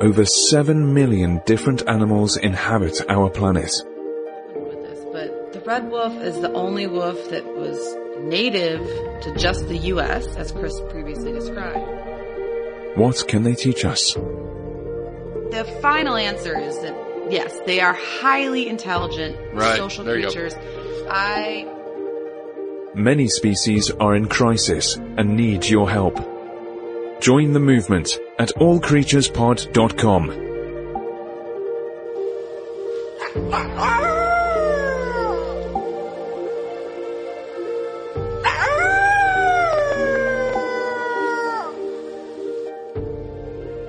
Over 7 million different animals inhabit our planet. this, but the red wolf is the only wolf that was native to just the U.S., as Chris previously described. What can they teach us? The final answer is that yes, they are highly intelligent Right, social there you go. creatures. I Many species are in crisis and need your help. Join the movement at allcreaturespod.com.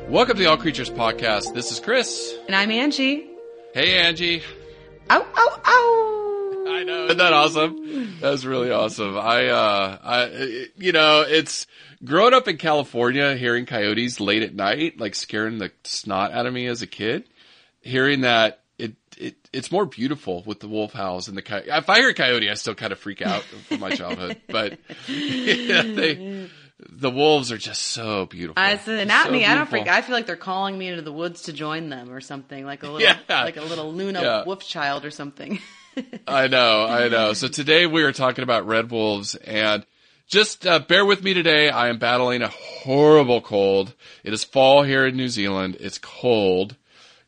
Welcome to the All Creatures Podcast. This is Chris. and I'm Angie. Hey, Angie. Ow ow ow! I know. Isn't that awesome? That's really awesome. I, uh, I, you know, it's growing up in California, hearing coyotes late at night, like scaring the snot out of me as a kid. Hearing that it, it, it's more beautiful with the wolf howls and the coyote. If I hear a coyote, I still kind of freak out from my childhood, but yeah, they, the wolves are just so beautiful. I said, not So me. I don't freak. I feel like they're calling me into the woods to join them or something, like a little, Yeah. like a little Luna Yeah. wolf child or something. I know, I know. So today we are talking about red wolves and just uh, bear with me today. I am battling a horrible cold. It is fall here in New Zealand. It's cold.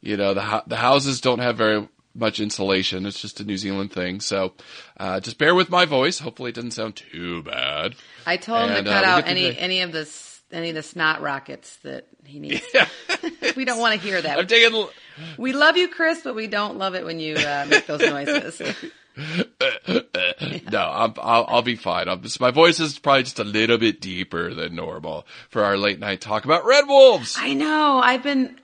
You know, the the houses don't have very much insulation. It's just a New Zealand thing. So, uh, just bear with my voice. Hopefully it doesn't sound too bad. I told him And, to uh, cut we'll out any the- any of this any of the snot rockets that he needs. Yeah. we don't want to hear that. I'm taking, We love you, Chris, but we don't love it when you uh, make those noises. no, I'm, I'll, I'll be fine. I'm just, my voice is probably just a little bit deeper than normal for our late night talk about red wolves. I know. I've been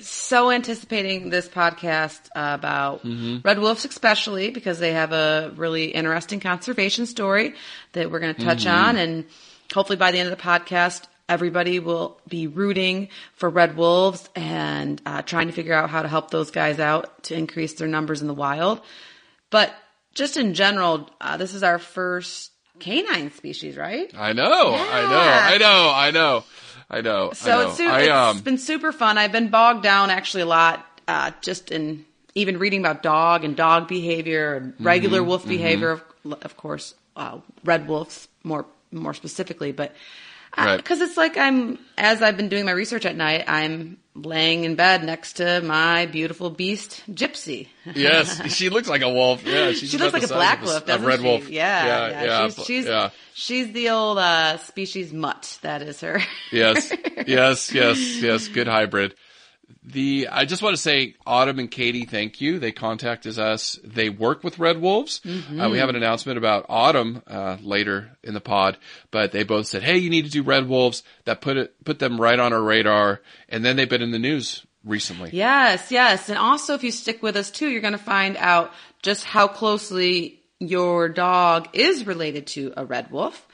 so anticipating this podcast about Mm-hmm. red wolves, especially because they have a really interesting conservation story that we're going to touch Mm-hmm. on, and hopefully by the end of the podcast. Everybody will be rooting for red wolves and uh, trying to figure out how to help those guys out to increase their numbers in the wild. But just in general, uh, this is our first canine species, right? I know, I know, I know, I know, I know. I So know. it's, su- I, it's um, been super fun. I've been bogged down actually a lot, uh, just in even reading about dog and dog behavior and regular Mm-hmm, wolf behavior, of, of course, uh, red wolves more more specifically, but Right. because it's like I'm as I've been doing my research at night, I'm laying in bed next to my beautiful beast, Gypsy. yes, she looks like a wolf. Yeah, she's She looks like a black wolf, a doesn't red she? wolf. Yeah, yeah, yeah. yeah. she's she's, yeah. she's the old uh, species mutt. That is her. yes, yes, yes, yes. Good hybrid. The I just want to say, Autumn and Katie, thank you. They contacted us. They work with Red Wolves. Uh, we have an announcement about Autumn uh, later in the pod, but they both said, "Hey, you need to do Red Wolves." That put it put them right on our radar, and then they've been in the news recently. Yes, yes. And also, if you stick with us too, you're going to find out just how closely your dog is related to a red wolf.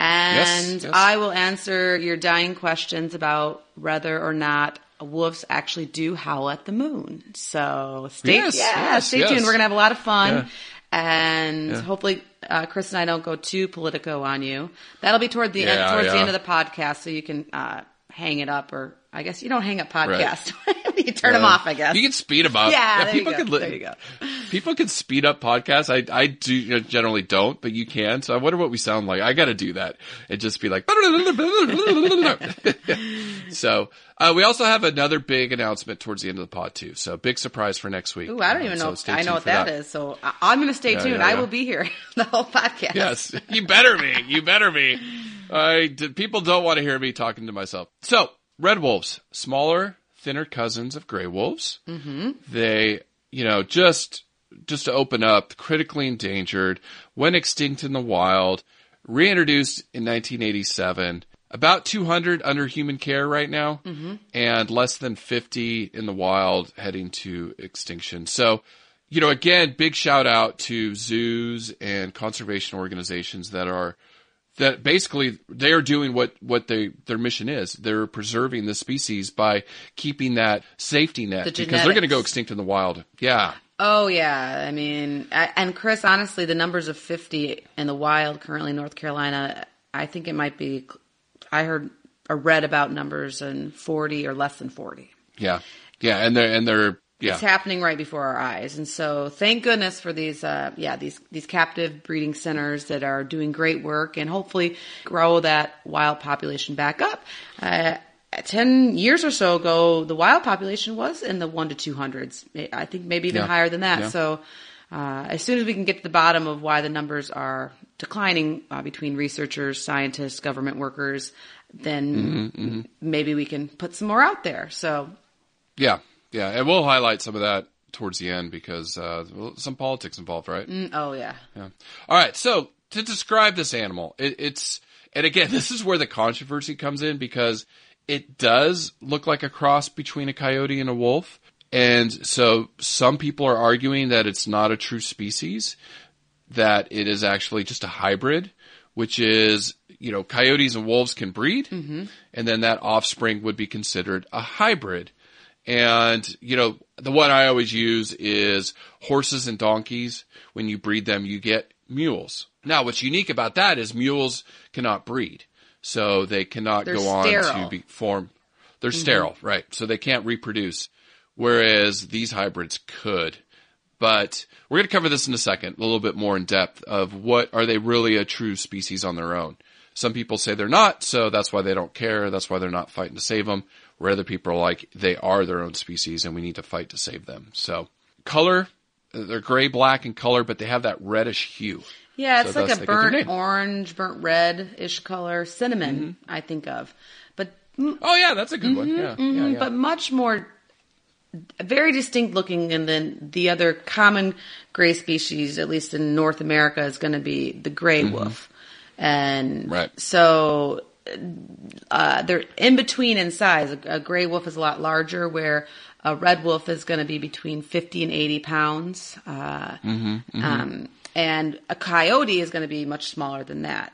And yes. I will answer your dying questions about whether or not wolves actually do howl at the moon. So stay, Yes, yeah, yes, stay yes. tuned. We're going to have a lot of fun. Yeah. And Yeah. hopefully, uh, Chris and I don't go too politico on you. That'll be toward the end, towards the end of the podcast, so you can uh, hang it up or I guess you don't hang up podcasts. you turn them off, I guess. You can speed them up. Yeah, there people can li- There you go. People can speed up podcasts. I I do you know, generally don't, but you can. So I wonder what we sound like. I got to do that and just be like. so uh, we also have another big announcement towards the end of the pod too. So big surprise for next week. Ooh, I don't Uh, even know. I know what for that is. So I- I'm going to stay Yeah, tuned. yeah, I will be here the whole podcast. Yes, you better be. You better be. I d- people don't want to hear me talking to myself. So red wolves, smaller, thinner cousins of gray wolves. Mm-hmm. They, you know, just just to open up, critically endangered, went extinct in the wild, reintroduced in 1987. About 200 under human care right now, and less than 50 in the wild heading to extinction. So, you know, again, big shout out to zoos and conservation organizations that are that basically they are doing what what they their mission is. They're preserving the species by keeping that safety net The because they're going to go extinct in the wild. Yeah. Oh yeah, I mean, I, and Chris, honestly, the numbers of 50 in the wild currently in North Carolina, I think it might be. I heard or read about numbers in 40 or less than 40. Yeah. Yeah, and they're and they're yeah. It's happening right before our eyes, and so thank goodness for these, uh, yeah, these these captive breeding centers that are doing great work and hopefully grow that wild population back up. Uh, 10 years or so ago, the wild population was in the 1 to 200s. I think maybe even Yeah. higher than that. Yeah. So, uh, as soon as we can get to the bottom of why the numbers are declining uh, between researchers, scientists, government workers, then Mm-hmm, maybe we can put some more out there. So, Yeah. Yeah, and we'll highlight some of that towards the end because uh some politics involved, right? mm, oh yeah. Yeah. All right. So to describe this animal, it, it's, and again, this is where the controversy comes in because it does look like a cross between a coyote and a wolf. And so some people are arguing that it's not a true species, that it is actually just a hybrid, which is, you know, coyotes and wolves can breed. And then that offspring would be considered a hybrid. And, you know, the one I always use is horses and donkeys. When you breed them, you get mules. Now, what's unique about that is mules cannot breed. So they cannot They're go on sterile. to be form. They're mm-hmm. sterile, right? So they can't reproduce. Whereas these hybrids could. But we're going to cover this in a second, a little bit more in depth of what are they really a true species on their own. Some people say they're not, so that's why they don't care. That's why they're not fighting to save them. Where other people are like, they are their own species and we need to fight to save them. So color, they're gray, black in color, but they have that reddish hue. Yeah, So it's like a they get their burnt orange, burnt red ish color, cinnamon. I think of, but mm, Oh yeah, that's a good one. Yeah, yeah, yeah. but much more, very distinct looking. And then the other common gray species, at least in North America, is going to be the gray wolf. And Mm-hmm. Right. so uh, they're in between in size. A, a gray wolf is a lot larger, where a red wolf is going to be between 50 and 80 pounds. Uh, Mm-hmm, Um, and a coyote is going to be much smaller than that.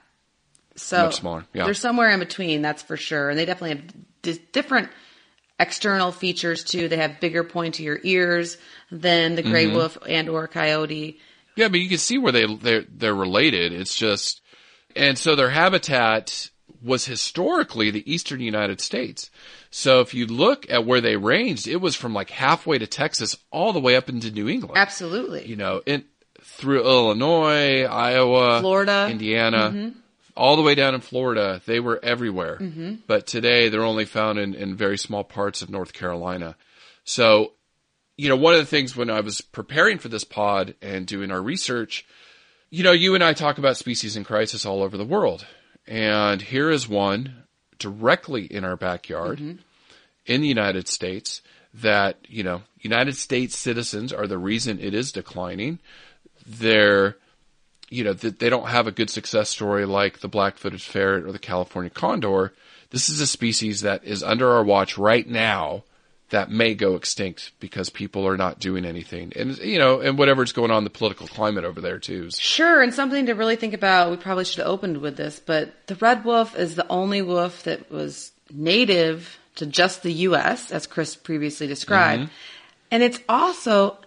So Much smaller, yeah. they're somewhere in between, that's for sure. And they definitely have di- different external features too. They have bigger, pointier ears than the Mm-hmm. gray wolf and or coyote. Yeah, but you can see where they they're they're related. It's just, and so their habitat was historically the eastern United States. So if you look at where they ranged, it was from like halfway to Texas all the way up into New England. Absolutely. You know, in through Illinois, Iowa, Florida. Indiana, mm-hmm. all the way down in Florida. They were everywhere. Mm-hmm. But today they're only found in, in very small parts of North Carolina. So, you know, one of the things when I was preparing for this pod and doing our research, you know, you and I talk about species in crisis all over the world. And here is one directly in our backyard mm-hmm. in the United States that, you know, United States citizens are the reason it is declining. They're, you know, th- they don't have a good success story like the black-footed ferret or the California condor. This is a species that is under our watch right now that may go extinct because people are not doing anything. And, you know, and whatever's going on in the political climate over there too. Sure, and something to really think about. We probably should have opened with this, but the red wolf is the only wolf that was native to just the U.S., as Chris previously described. Mm-hmm. And it's also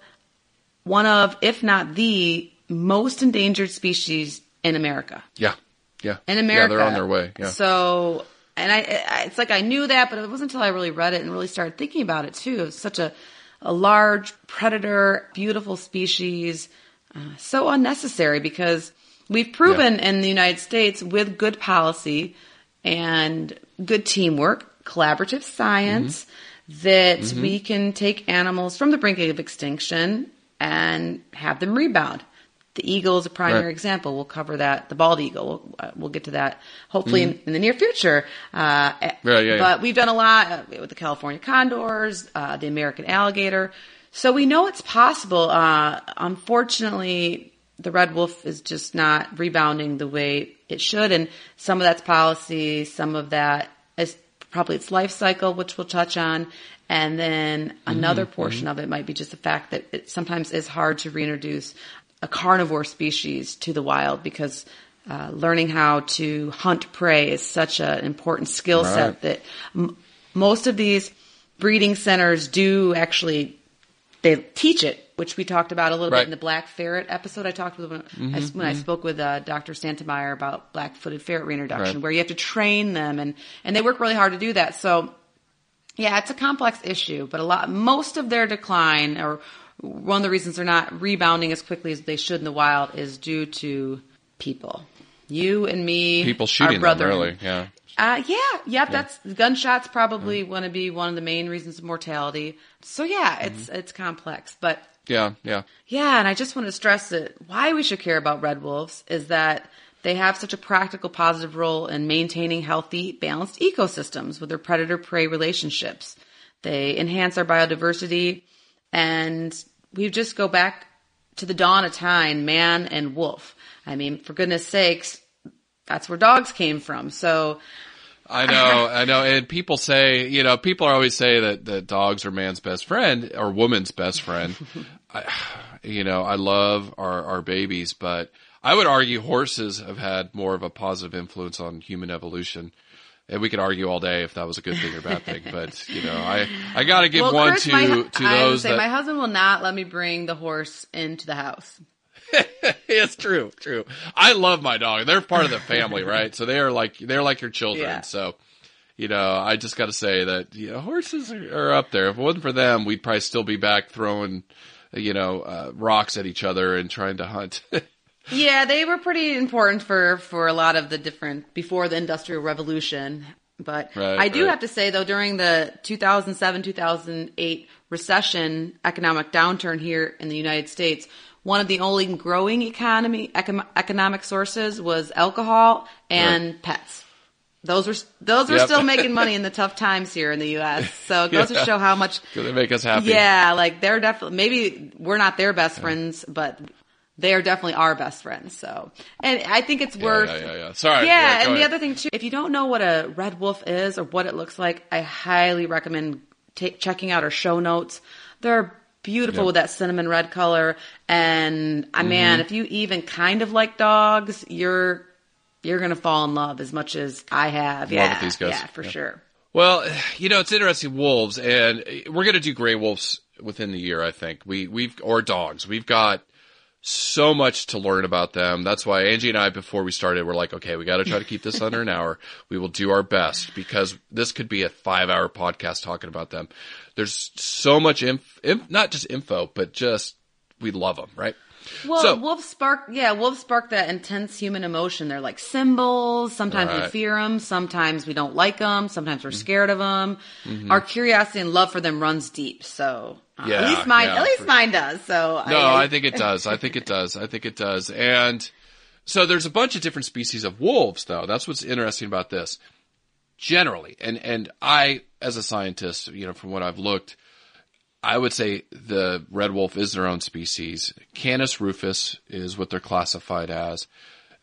one of, if not the most endangered species in America. Yeah. Yeah. In America. Yeah, they're on their way. Yeah. So and I, I, it's like I knew that, but it wasn't until I really read it and really started thinking about it too. It's such a, a large predator, beautiful species, uh, so unnecessary because we've proven in the United States with good policy and good teamwork, collaborative science, that we can take animals from the brink of extinction and have them rebound. The eagle is a primary Right. example. We'll cover that. The bald eagle. We'll, uh, we'll get to that hopefully in, in the near future. Uh, Right, yeah, yeah. but we've done a lot uh, with the California condors, uh, the American alligator. So we know it's possible. Uh, unfortunately, the red wolf is just not rebounding the way it should. And some of that's policy, some of that is probably its life cycle, which we'll touch on. And then another portion of it might be just the fact that it sometimes is hard to reintroduce a carnivore species to the wild because uh, learning how to hunt prey is such an important skill set Right. that m- most of these breeding centers do actually they teach it, which we talked about a little Right. bit in the black ferret episode. I talked with when, I, when I spoke with uh, Dr. Santymire about black-footed ferret reintroduction, Right. where you have to train them, and and they work really hard to do that. So, yeah, it's a complex issue, but a lot, most of their decline, or one of the reasons they're not rebounding as quickly as they should in the wild, is due to people. You and me, People shooting them, really. Yeah. uh, yeah, yep. That's gunshots probably want to be one of the main reasons of mortality. So yeah, it's Mm-hmm. it's complex, but Yeah, yeah. yeah, and I just want to stress that why we should care about red wolves is that they have such a practical positive role in maintaining healthy, balanced ecosystems with their predator prey relationships. They enhance our biodiversity and we just go back to the dawn of time, man and wolf. I mean, for goodness sakes, that's where dogs came from. So I know, I know. And people say, you know, people are always say that, that dogs are man's best friend or woman's best friend. I, you know, I love our, our babies, but I would argue horses have had more of a positive influence on human evolution. And we could argue all day if that was a good thing or bad thing, but you know, I, I gotta give Well, one Chris, to, my, to I those say that, my husband will not let me bring the horse into the house. it's true, true. I love my dog. They're part of the family, right? So they are like they're like your children. Yeah. So, you know, I just got to say that you know horses are, are up there. If it wasn't for them, we'd probably still be back throwing, you know, uh, rocks at each other and trying to hunt. Yeah, they were pretty important for for a lot of the different before the industrial revolution. But Right, I do right. have to say though, during the 2007 2008 recession, economic downturn here in the United States, one of the only growing economy econo- economic sources was alcohol and pets. Those were those were Yep. still making money in the tough times here in the U.S. So it goes Yeah. to show how much they make us happy. yeah, like they're definitely maybe we're not their best friends, but they are definitely our best friends. So, and I think it's worth. yeah, yeah, yeah. Sorry. Yeah, go and the other thing too, if you don't know what a red wolf is or what it looks like, I highly recommend ta checking out our show notes. They're beautiful Yep. with that cinnamon red color, and I man, Mm-hmm. if you even kind of like dogs, you're you're gonna fall in love as much as I have. Yeah, with these guys. yeah, for Yeah. sure. Well, you know, it's interesting. Wolves, and we're going to do gray wolves within the year. I think we we've or dogs. We've got so much to learn about them. That's why Angie and I, before we started, were like, okay, we got to try to keep this under an hour. We will do our best because this could be a five-hour podcast talking about them. There's so much inf, inf not just info, but just we love them, right? Well, So- wolves spark, yeah, wolves spark that intense human emotion. They're like symbols. Sometimes we fear them. Sometimes we don't like them. Sometimes we're Mm-hmm. scared of them. Our curiosity and love for them runs deep. So Uh, yeah, at least mine, yeah, at least for- mine does. So No, I think it does. I think it does. I think it does. And so there's a bunch of different species of wolves, though. That's what's interesting about this. Generally, and and I, as a scientist, you know, from what I've looked, I would say the red wolf is their own species. Canis rufus is what they're classified as.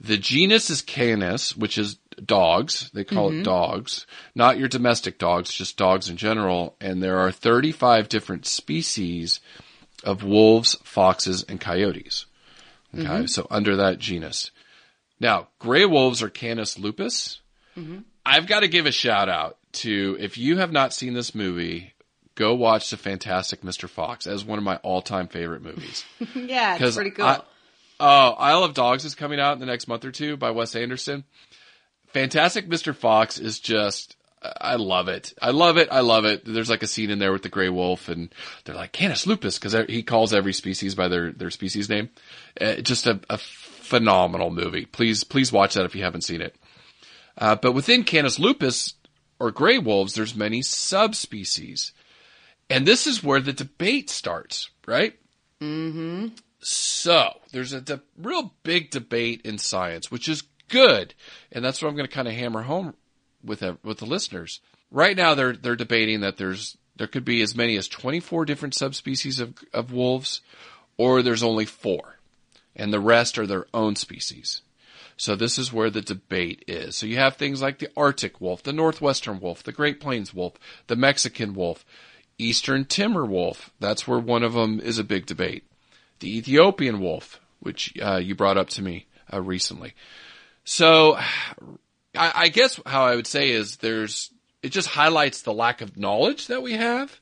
The genus is Canis, which is dogs. They call it mm-hmm. dogs, not your domestic dogs, just dogs in general. And there are 35 different species of wolves, foxes, and coyotes. Okay, mm-hmm. so under that genus. Now, gray wolves are Canis lupus. Mm-hmm. I've got to give a shout out to if you have not seen this movie, go watch the Fantastic Mr. Fox as one of my all-time favorite movies. yeah, it's pretty cool. I- Oh, Isle of Dogs is coming out in the next month or two by Wes Anderson. Fantastic Mr. Fox is just, I love it. I love it. I love it. There's like a scene in there with the gray wolf and they're like, Canis lupus, cause he calls every species by their, their species name. Uh, just a, a phenomenal movie. Please, please watch that if you haven't seen it. Uh, but within Canis lupus or gray wolves, there's many subspecies. And this is where the debate starts, right? Mm-hmm. So there's a de- real big debate in science, which is good, and that's what I'm going to kind of hammer home with with the listeners. Right now, they're they're debating that there's there could be as many as 24 different subspecies of of wolves, or there's only four, and the rest are their own species. So this is where the debate is. So you have things like the Arctic wolf, the northwestern wolf, the Great Plains wolf, the Mexican wolf, eastern timber wolf. That's where one of them is a big debate. The Ethiopian wolf, which uh, you brought up to me uh, recently. So I, I guess how I would say is there's it just highlights the lack of knowledge that we have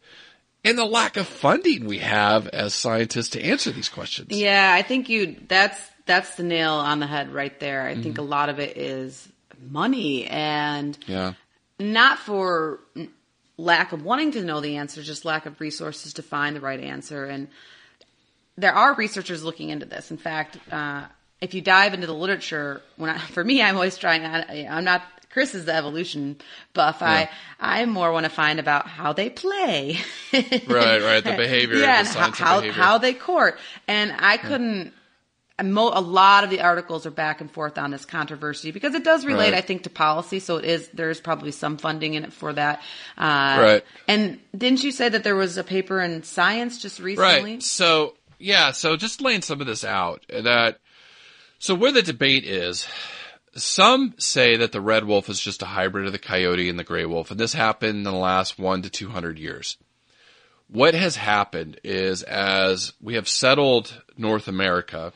and the lack of funding we have as scientists to answer these questions. Yeah, I think you that's that's the nail on the head right there. I mm-hmm. think a lot of it is money and yeah. not for lack of wanting to know the answer, just lack of resources to find the right answer. And there are researchers looking into this. In fact, uh, if you dive into the literature, when I, for me, I'm always trying. I'm not. Chris is the evolution buff. Yeah. I I more want to find about how they play. right, right. The behavior. Yeah, the and how how, how they court. And I couldn't a lot of the articles are back and forth on this controversy because it does relate, right. I think, to policy. So it is there's probably some funding in it for that. Uh, right. And didn't you say that there was a paper in Science just recently? Right. So yeah. So just laying some of this out that. So where the debate is, some say that the red wolf is just a hybrid of the coyote and the gray wolf, and this happened in the last one to two hundred years. What has happened is as we have settled North America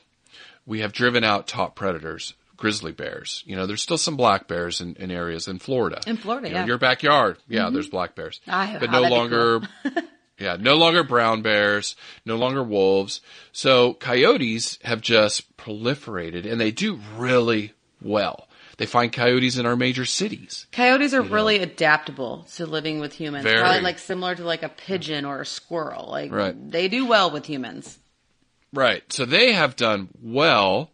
we have driven out top predators, grizzly bears. You know, there's still some black bears in, in areas in Florida. In Florida, you yeah. know, your backyard, yeah, mm-hmm. there's black bears. I, but no longer, cool. yeah, no longer brown bears, no longer wolves. So coyotes have just proliferated and they do really well. They find coyotes in our major cities. Coyotes are really know. adaptable to living with humans. Very. Probably like similar to like a pigeon or a squirrel. Like right. they do well with humans. Right. So they have done well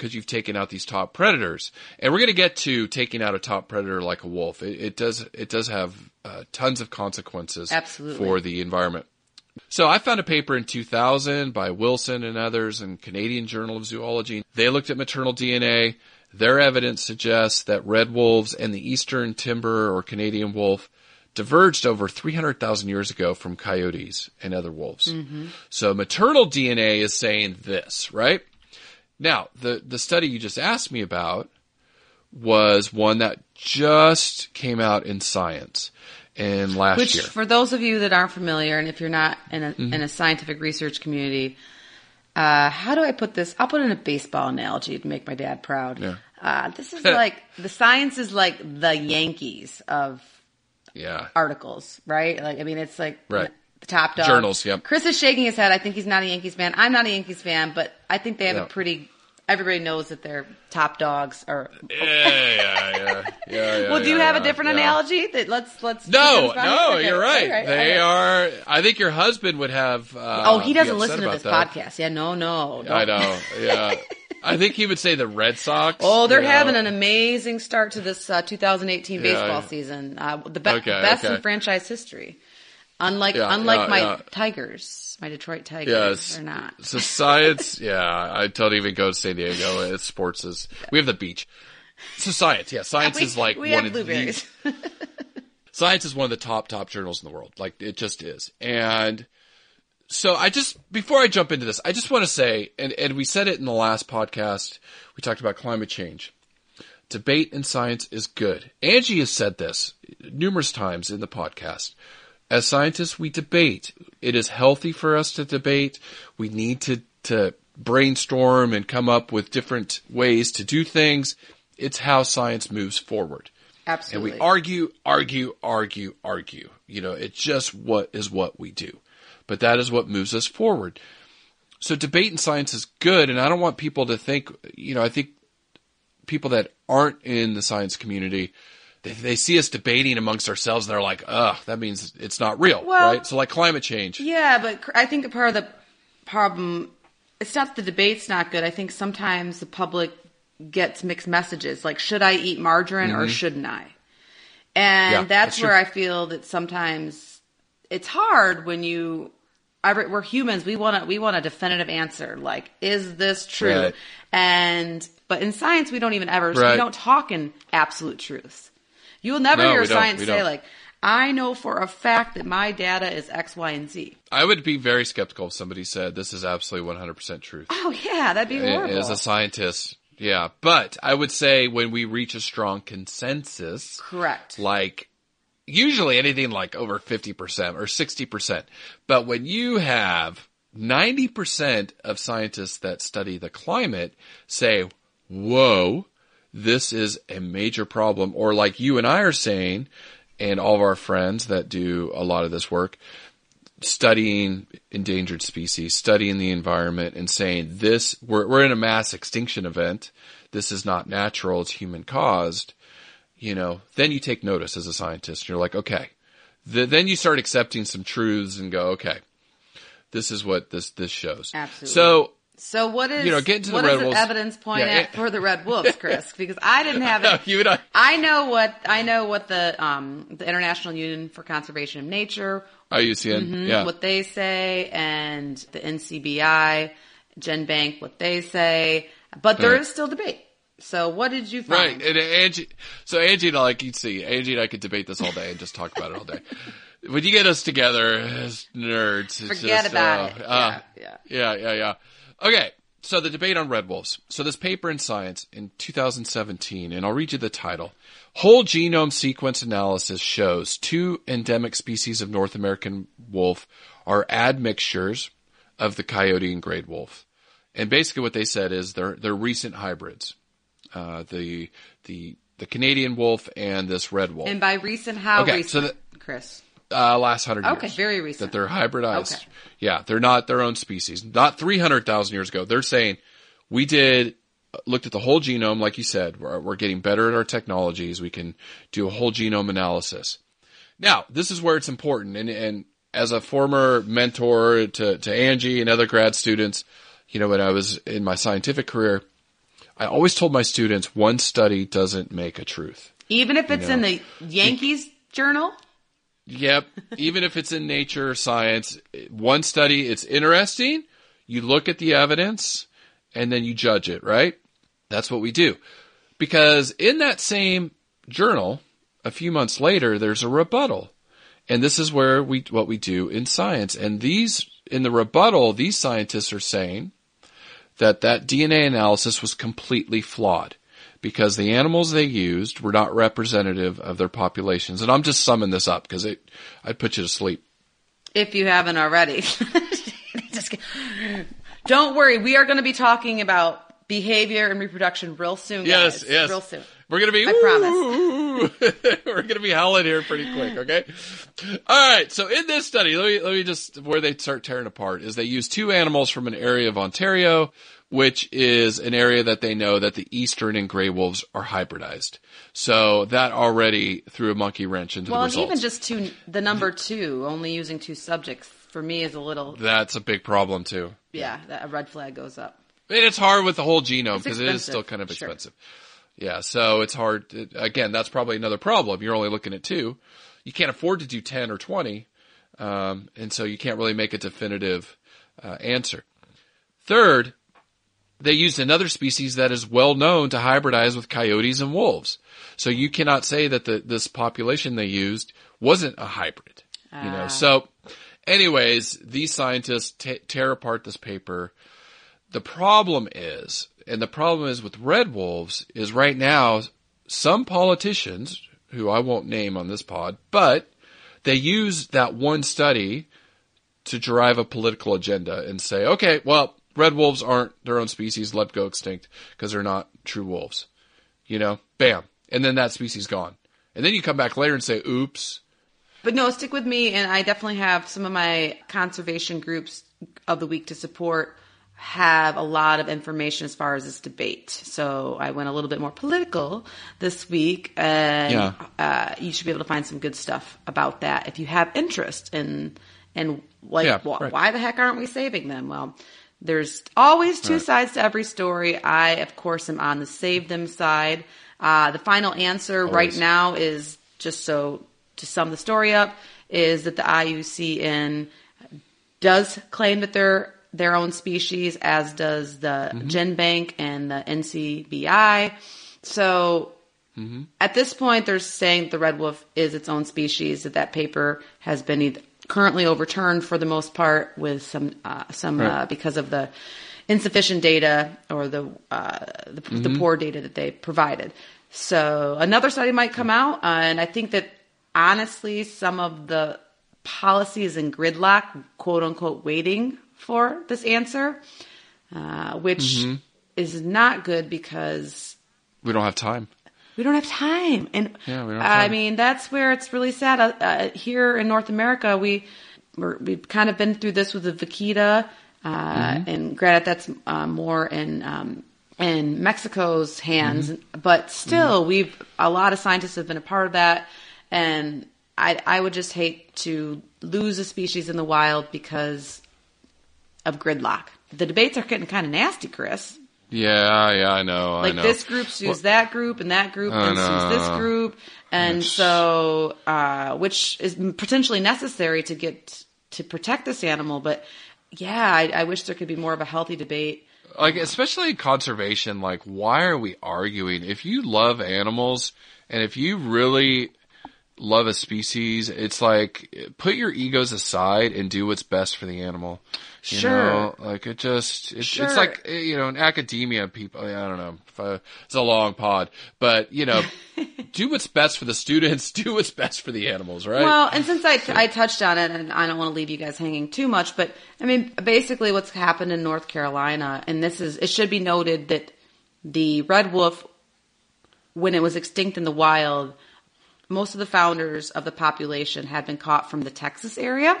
because you've taken out these top predators, and we're going to get to taking out a top predator like a wolf. It, it does it does have uh, tons of consequences Absolutely. for the environment. So I found a paper in 2000 by Wilson and others in Canadian Journal of Zoology. They looked at maternal DNA. Their evidence suggests that red wolves and the eastern timber or Canadian wolf diverged over 300,000 years ago from coyotes and other wolves. Mm-hmm. So maternal DNA is saying this, right? Now, the, the study you just asked me about was one that just came out in Science in last Which, year. for those of you that aren't familiar, and if you're not in a, mm-hmm. in a scientific research community, uh, how do I put this? I'll put in a baseball analogy to make my dad proud. Yeah. Uh, this is like the science is like the Yankees of yeah articles, right? Like I mean, it's like right. The top dog journals. Yep. Chris is shaking his head. I think he's not a Yankees fan. I'm not a Yankees fan, but I think they have a pretty. Everybody knows that they're top dogs. are. yeah, yeah, yeah, yeah, yeah Well, do you have a different analogy that let's let's? No, no, okay. you're right. right they right. are. I think your husband would have. Uh, oh, he doesn't listen to this that. podcast. Yeah, no, no. Don't. I know. Yeah. I think he would say the Red Sox. Oh, they're having know. an amazing start to this uh, 2018 baseball season. Uh, the be- okay, best okay. in franchise history. Unlike yeah, unlike yeah, my Tigers, my Detroit Tigers, yes. are not. So science, yeah, I don't even go to San Diego. It's sports is we have the beach. So science, yeah, science we, is like we one have of blueberries. the science is one of the top top journals in the world. Like it just is, and so I just before I jump into this, I just want to say, and, and we said it in the last podcast, we talked about climate change. Debate in science is good. Angie has said this numerous times in the podcast. As scientists, we debate. It is healthy for us to debate. We need to, to brainstorm and come up with different ways to do things. It's how science moves forward. Absolutely. And we argue, argue, argue, argue. You know, it's just what is what we do but that is what moves us forward. So debate in science is good, and I don't want people to think, you know, I think people that aren't in the science community, they, they see us debating amongst ourselves and they're like, ugh, that means it's not real, Well- right? So like climate change. Yeah, but I think part of the problem it's not the debate's not good. I think sometimes the public gets mixed messages like should I eat margarine or mm-hmm. shouldn't I? And Yeah, that's, that's where. I feel that sometimes it's hard when you every- we're humans. We want to we want a definitive answer. Like, is this true? Right. And but in science, we don't even ever we don't talk in absolute truths. You will never No, hear science say like, "I know for a fact that my data is X, Y, and Z." I would be very skeptical if somebody said this is absolutely 100% truth. Oh yeah, that'd be horrible. As a scientist, yeah. But I would say when we reach a strong consensus, Correct. like usually anything like over 50% or 60%. But when you have 90% of scientists that study the climate say, whoa, this is a major problem. Or like you and I are saying, and all of our friends that do a lot of this work, studying endangered species, studying the environment and saying this, we're, we're in a mass extinction event. This is not natural. It's human caused. You know, then you take notice as a scientist. You're like, okay, Th- then you start accepting some truths and go, okay, this is what this, this shows. Absolutely. So So what is You know, get into the what Red the Wolves. evidence point Yeah, at for the red wolves, Chris? Because I didn't have it. you and I, know what I know what the um the International Union for Conservation of Nature IUCN, yeah. what they say and the NCBI, GenBank what they say, but there Right. is still debate. So what did you find? Right, and Angie. So Angie and I, like you'd see, Angie and I could debate this all day and just talk about it all day. when you get us together as nerds, Forget just, about uh, it. uh, Yeah, yeah, yeah, yeah. Okay, so the debate on red wolves. So this paper in Science in 2017, and I'll read you the title. Whole genome sequence analysis shows two endemic species of North American wolf are admixtures of the coyote and gray wolf. And basically what they said is they're, they're recent hybrids. Uh, the, the, the Canadian wolf and this red wolf. And by recent, how Okay, recent, so the- Chris? Uh, last hundred years. Okay, very recent. That they're hybridized. Okay. Yeah, they're not their own species. Not 300,000 years ago. They're saying, we did, looked at the whole genome, like you said, we're, we're getting better at our technologies. We can do a whole genome analysis. Now, this is where it's important. And, and as a former mentor to, to Angie and other grad students, you know, when I was in my scientific career, I always told my students one study doesn't make a truth. Even if it's in the Yankees journal? Yep. Even if it's in nature or science, one study, it's interesting. You look at the evidence and then you judge it, right? That's what we do. Because in that same journal, a few months later, there's a rebuttal. And this is where we, what we do in science. And these, in the rebuttal, these scientists are saying that that DNA analysis was completely flawed because the animals they used were not representative of their populations. And I'm just summing this up because it, I'd put you to sleep. if you haven't already. Don't worry, we are going to be talking about behavior and reproduction real soon. Yes, guys. yes. real soon. We're gonna be. I promise. we're gonna be howling here pretty quick. Okay. All right. So in this study, let me let me just where they start tearing apart is they use two animals from an area of Ontario, which is an area that they know that the eastern and gray wolves are hybridized. So that already threw a monkey wrench into Well, the and results. even just two, the number two, only using two subjects for me is a little, That's a big problem too. yeah, that a red flag goes up. And it's hard with the whole genome because it is still kind of sure. expensive. Yeah, so it's hard. to- again, that's probably another problem. You're only looking at two. You can't afford to do 10 or 20. Um, and so you can't really make a definitive uh, answer. Third, they used another species that is well known to hybridize with coyotes and wolves. So you cannot say that the, this population they used wasn't a hybrid. You know, ah. so anyways, these scientists t- tear apart this paper. The problem is, and the problem is with red wolves, is right now some politicians, who I won't name on this pod, but they use that one study to drive a political agenda and say, okay, well, red wolves aren't their own species, let go extinct because they're not true wolves. You know, bam. And then that species gone. And then you come back later and say, oops. But no, stick with me, and I definitely have some of my conservation groups of the week to support have a lot of information as far as this debate. So I went a little bit more political this week, and Yeah. uh, you should be able to find some good stuff about that if you have interest in and like Yeah, wh- right. why the heck aren't we saving them? Well, there's always two sides to every story. I, of course, am on the save them side. Uh, the final answer right now is just so to sum the story up is that the IUCN does claim that they're their own species, as does the GenBank and the NCBI. So at this point, they're saying the red wolf is its own species. That that paper has been either currently overturned for the most part, with some uh, some uh, because of the insufficient data or the uh, the, the poor data that they provided. So another study might come out, uh, and I think that honestly, some of the policies in gridlock, quote unquote, waiting for this answer, uh, which is not good because We don't have time. We don't have time. And Yeah, we have I time. mean, that's where it's really sad. Uh, uh, here in North America, we we're, we've kind of been through this with the vaquita, uh, Mm-hmm. and granted, that's uh, more in um, in Mexico's hands, Mm-hmm. but still, we've a lot of scientists have been a part of that, and I I would just hate to lose a species in the wild because of gridlock. The debates are getting kind of nasty, Chris. Yeah, yeah, I know. I Like know. this group sues that group, and that group I then sues this group, and so uh, which is potentially necessary to get to protect this animal. But yeah, I, I wish there could be more of a healthy debate. like especially conservation like why are we arguing if you love animals and if you really love a species it's like put your egos aside and do what's best for the animal you Sure. know? like it just it's, Sure. it's like eh, you know in academia people i don't know if I, it's a long pod but you know do what's best for the students do what's best for the animals right Well, and since I, I touched on it, and I don't want to leave you guys hanging too much, but I mean, basically, what's happened in North Carolina, and this is it should be noted that the red wolf, when it was extinct in the wild, most of the founders of the population had been caught from the Texas area.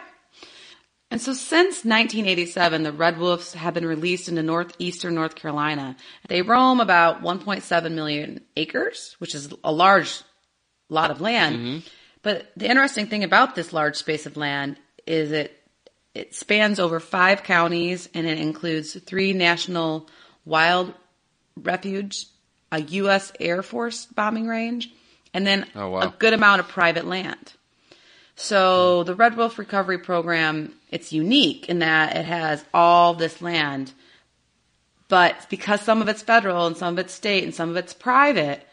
And so since 1987, the red wolves have been released into northeastern North Carolina. They roam about 1.7 million acres, which is a large lot of land. Mm-hmm. But the interesting thing about this large space of land is it it spans over five counties and it includes three national wild refuge, a U.S. Air Force bombing range, and then Oh, wow. a good amount of private land. So hmm. the Red Wolf Recovery Program, it's unique in that it has all this land, but because some of it's federal and some of it's state and some of it's private,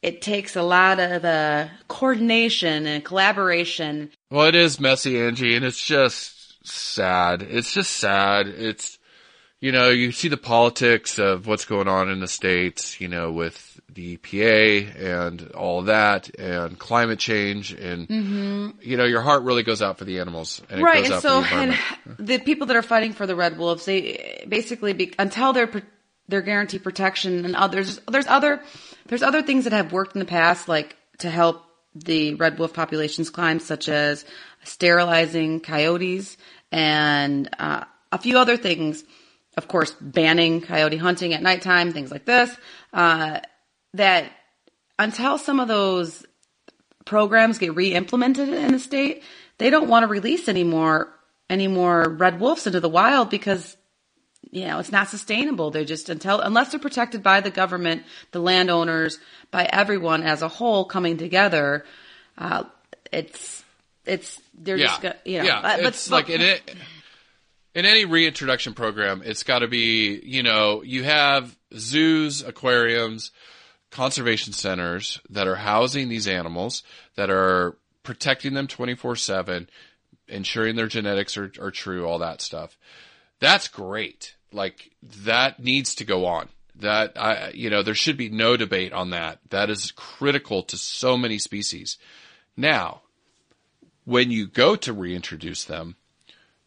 it takes a lot of the coordination and collaboration. Well, it is messy, Angie, and it's just sad. It's just sad. It's, you know, you see the politics of what's going on in the states, you know, with the EPA and all that and climate change and, you know, your heart really goes out for the animals and it right goes and so the and the people that are fighting for the red wolves they basically be, until they're pro- they're guaranteed protection and others there's other there's other things that have worked in the past like to help the red wolf populations climb such as sterilizing coyotes and uh, a few other things. Of course banning coyote hunting at nighttime things like this uh, that until some of those programs get re-implemented in the state, they don't want to release any more any more red wolves into the wild because you know it's not sustainable. They're just until unless they're protected by the government, the landowners, by everyone as a whole coming together. Uh, it's it's they're yeah. just gonna, you know yeah. but- but- it's like in it, in any reintroduction program, it's got to be, you know, you have zoos, aquariums, conservation centers that are housing these animals, that are protecting them 24 7, ensuring their genetics are, are true, all that stuff. That's great. Like, that needs to go on. That, I, you know, there should be no debate on that. That is critical to so many species. Now, when you go to reintroduce them,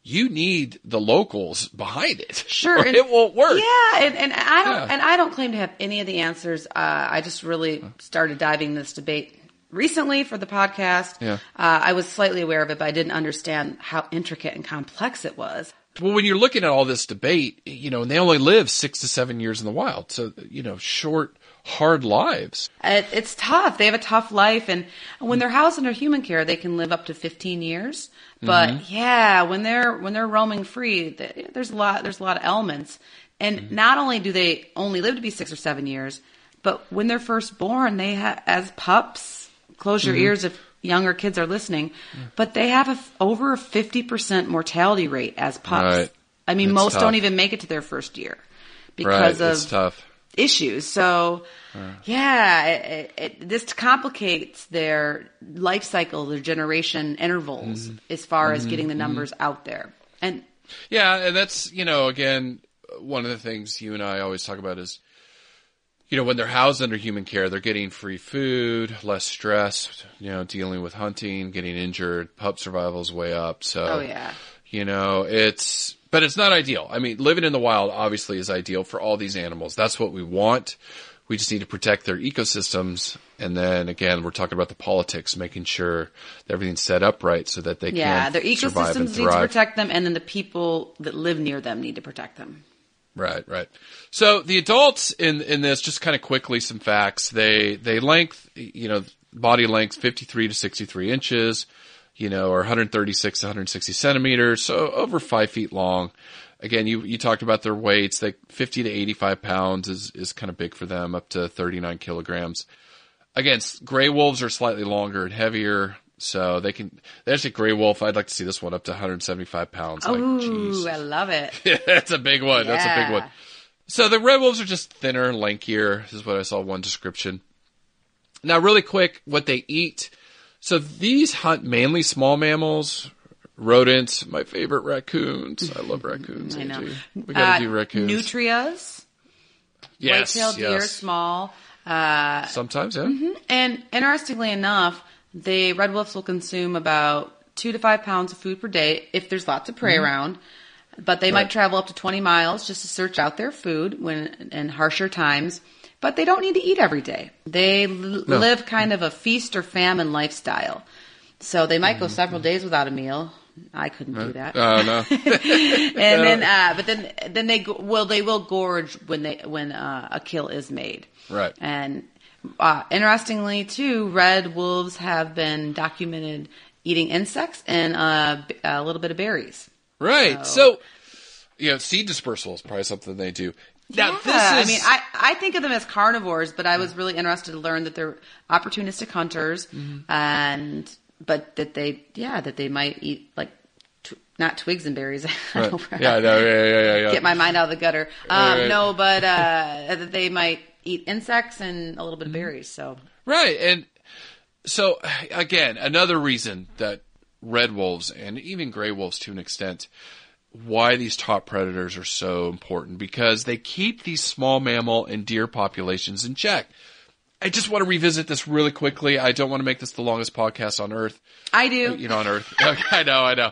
you need the locals behind it. Sure, and- it won't work. Yeah, and, and I don't Yeah. and I don't claim to have any of the answers. Uh, I just really started diving this debate recently for the podcast. Yeah. Uh, I was slightly aware of it, but I didn't understand how intricate and complex it was. Well, when you're looking at all this debate, you know, and they only live six to seven years in the wild. So, you know, short, hard lives. It, it's tough. They have a tough life, and when they're housed under human care, they can live up to 15 years. But mm-hmm. yeah, when they're when they're roaming free, th- there's a lot there's a lot of elements. And mm-hmm. not only do they only live to be six or seven years, but when they're first born, they as pups. Close your mm-hmm. ears if younger kids are listening, but they have a f over a 50% mortality rate as pups. Right. I mean, It's most tough. don't even make it to their first year Right. because It's of tough. Issues. So, yeah, it, it, this complicates their life cycle, their generation intervals, Mm-hmm. as far as getting the numbers out there. And Yeah, and that's you know again one of the things you and I always talk about is you know when they're housed under human care, they're getting free food, less stress, you know, dealing with hunting, getting injured, pup survival's way up. So oh yeah, you know, it's but it's not ideal. I mean, living in the wild obviously is ideal for all these animals. That's what we want. We just need to protect their ecosystems. And then again, we're talking about the politics, making sure that everything's set up right so that they yeah, can their survive and ecosystems need to protect them, and then the people that live near them need to protect them. Right, right. So the adults in in this, just kind of quickly, some facts. They they length, you know, body length, fifty three to sixty three inches, you know, or one hundred thirty six to one hundred sixty centimeters, so over five feet long. Again, you you talked about their weights. They fifty to eighty five pounds is is kind of big for them, up to thirty nine kilograms. Again, gray wolves are slightly longer and heavier. So they can, there's a gray wolf. I'd like to see this one up to 175 pounds. Like, Ooh, jeez. I love it. That's a big one. That's a big one. So the red wolves are just thinner, lankier. This is what I saw one description. Now, really quick, what they eat. So these hunt mainly small mammals, rodents. My favorite raccoons. I love raccoons. I know. We gotta Uh, do raccoons. Nutrias, yes, white-tailed deer, yes. small. Uh, Sometimes, yeah. Mm-hmm. And interestingly enough, the red wolves will consume about two to five pounds of food per day if there's lots of prey mm-hmm. around. But they might travel up to 20 miles just to search out their food when in harsher times. But they don't need to eat every day. They l- live kind of a feast or famine lifestyle. So they might go several days without a meal. I couldn't do that. Oh no. and then, uh, but then, then they go, well, they will gorge when they when uh, a kill is made. Right. And uh, interestingly, too, red wolves have been documented eating insects and uh, a little bit of berries. right. So, you know, seed dispersal is probably something they do. Now, yeah, this I mean, I, I think of them as carnivores, but I was really interested to learn that they're opportunistic hunters, Mm-hmm. and but that they, yeah, that they might eat like tw- not twigs and berries. Right. Yeah, no, yeah, yeah, yeah, yeah. get my mind out of the gutter. Um, Right. No, but uh, that they might eat insects and a little bit of berries. So Right. And so again, another reason that red wolves and even gray wolves to an extent, why these top predators are so important because they keep these small mammal and deer populations in check. I just want to revisit this really quickly. I don't want to make this the longest podcast on earth. I do. you know, on Earth. Okay, I know, I know.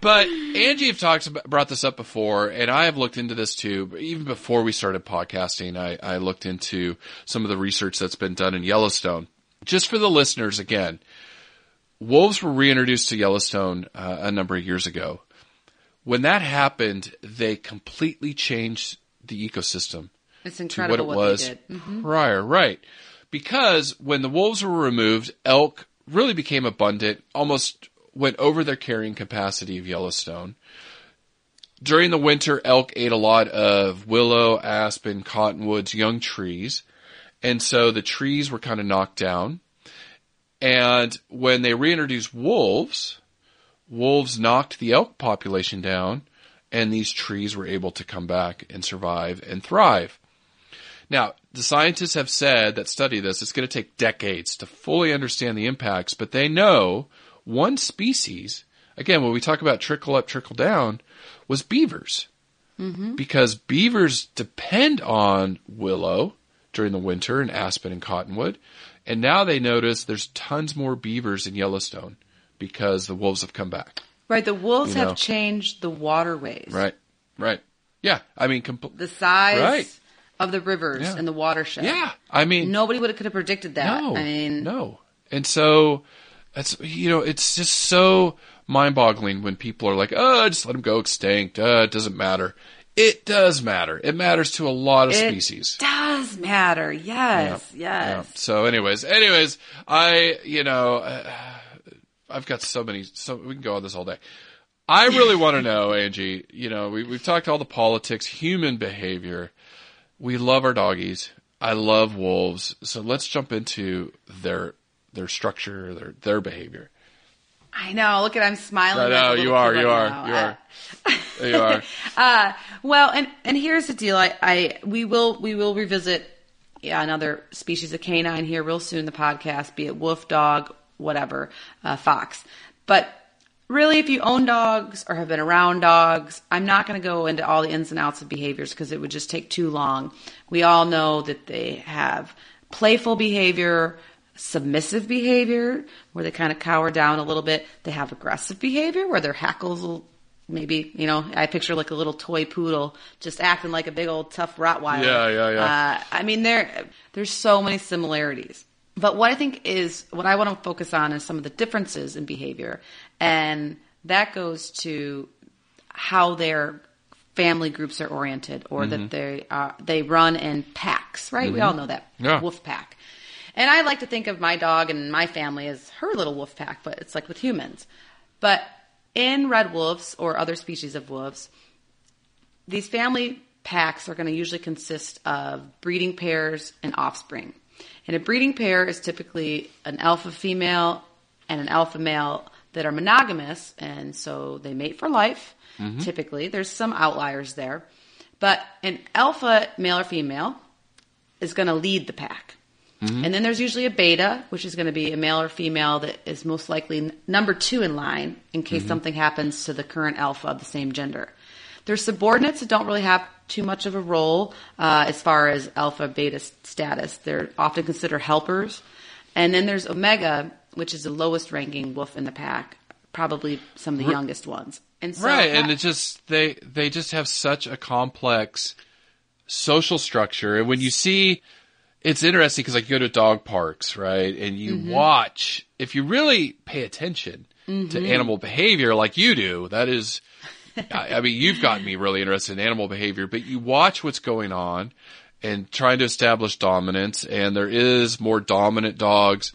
But Angie have talked about, brought this up before, and I have looked into this too. Even before we started podcasting, I, I looked into some of the research that's been done in Yellowstone. Just for the listeners, again, wolves were reintroduced to Yellowstone uh, a number of years ago. When that happened, they completely changed the ecosystem it's to incredible what what, it was they did. Mhm. prior, right? Because when the wolves were removed, elk really became abundant, almost went over their carrying capacity of Yellowstone. During the winter, elk ate a lot of willow, aspen, cottonwoods, young trees, and so the trees were kind of knocked down. And when they reintroduced wolves, wolves knocked the elk population down, and these trees were able to come back and survive and thrive. Now, the scientists have said that study this, it's going to take decades to fully understand the impacts, but they know one species, again, when we talk about trickle up, trickle down, was beavers. Mm-hmm. Because beavers depend on willow during the winter and aspen and cottonwood. And now they notice there's tons more beavers in Yellowstone because the wolves have come back. Right. The wolves You know. have changed the waterways. Right. Right. Yeah. I mean, compl- The size Right. of the rivers Yeah. and the watershed. yeah. I mean, Nobody would have could have predicted that. No, I mean, no. And so, That's you know, it's just so mind-boggling when people are like, "Oh, just let them go extinct. Uh, it doesn't matter." It does matter. It matters to a lot of It species. does matter. Yes, Yeah. yes. So, anyways, anyways, I, you know, uh, I've got so many, so we can go on this all day. I really want to know, Angie, you know, we, we've talked all the politics, human behavior. We love our doggies. I love wolves. So let's jump into their, their structure, their, their behavior. I know. Look at I'm smiling. I know, you are, you are, now. you are. You are. Uh, well, and and here's the deal. I, I we will we will revisit yeah, another species of canine here real soon. The podcast, be it wolf, dog, whatever, uh, fox. But really, if you own dogs or have been around dogs, I'm not going to go into all the ins and outs of behaviors because it would just take too long. We all know that they have playful behavior. Submissive behavior, where they kind of cower down a little bit. They have aggressive behavior, where their hackles will maybe you know i picture like a little toy poodle just acting like a big old tough rottweiler Yeah, yeah, yeah. uh, i mean there there's so many similarities but what i think is what i want to focus on is some of the differences in behavior and that goes to how their family groups are oriented or Mm-hmm. that they uh, they run in packs right we all know that Yeah. wolf pack and I like to think of my dog and my family as her little wolf pack, but it's like with humans. But in red wolves or other species of wolves, these family packs are going to usually consist of breeding pairs and offspring. And a breeding pair is typically an alpha female and an alpha male that are monogamous, and so they mate for life. Mm-hmm. Typically, there's some outliers there, but an alpha male or female is going to lead the pack. Mm-hmm. And then there's usually a beta, which is going to be a male or female that is most likely n- number two in line in case mm-hmm. something happens to the current alpha of the same gender. There's subordinates that don't really have too much of a role uh, as far as alpha beta status. They're often considered helpers. And then there's omega, which is the lowest ranking wolf in the pack, probably some of the youngest ones. And so right and it just they they just have such a complex social structure and when you see it's interesting because like you go to dog parks right and you Mm-hmm. watch if you really pay attention to animal behavior like you do that is I, I mean you've gotten me really interested in animal behavior but you watch what's going on and trying to establish dominance and there is more dominant dogs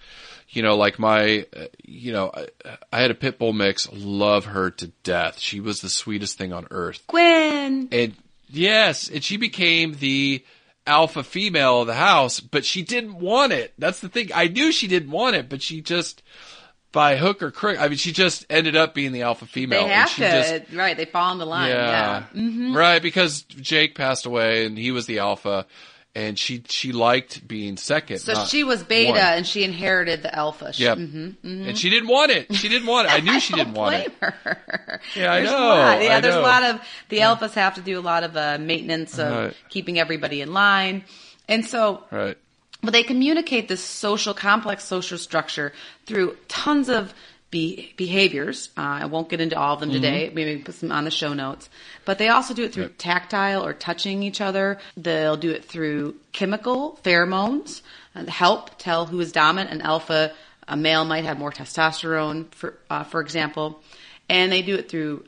you know, like my, uh, you know, I, I had a pit bull mix, love her to death. She was the sweetest thing on earth. Gwen. And yes, and she became the alpha female of the house, but she didn't want it. That's the thing. I knew she didn't want it, but she just, by hook or crook, I mean, she just ended up being the alpha female. They have to, just- right? They fall in the line. yeah. Yeah. Mm-hmm. Right, because Jake passed away and he was the alpha and she, she liked being second. So she was beta one. and she inherited the alpha. She- Yep. mhm. And she didn't want it. She didn't want it. I knew she didn't want it. Her. Yeah, I There's know. Yeah, I there's know. a lot of the alphas have to do a lot of uh, maintenance of Right. keeping everybody in line, and so Right. But they communicate this social, complex social structure through tons of be- behaviors. Uh, I won't get into all of them today. Maybe put some on the show notes. But they also do it through Yep. tactile or touching each other. They'll do it through chemical pheromones. Uh, help tell who is dominant. An alpha, a male might have more testosterone, for uh, for example. And they do it through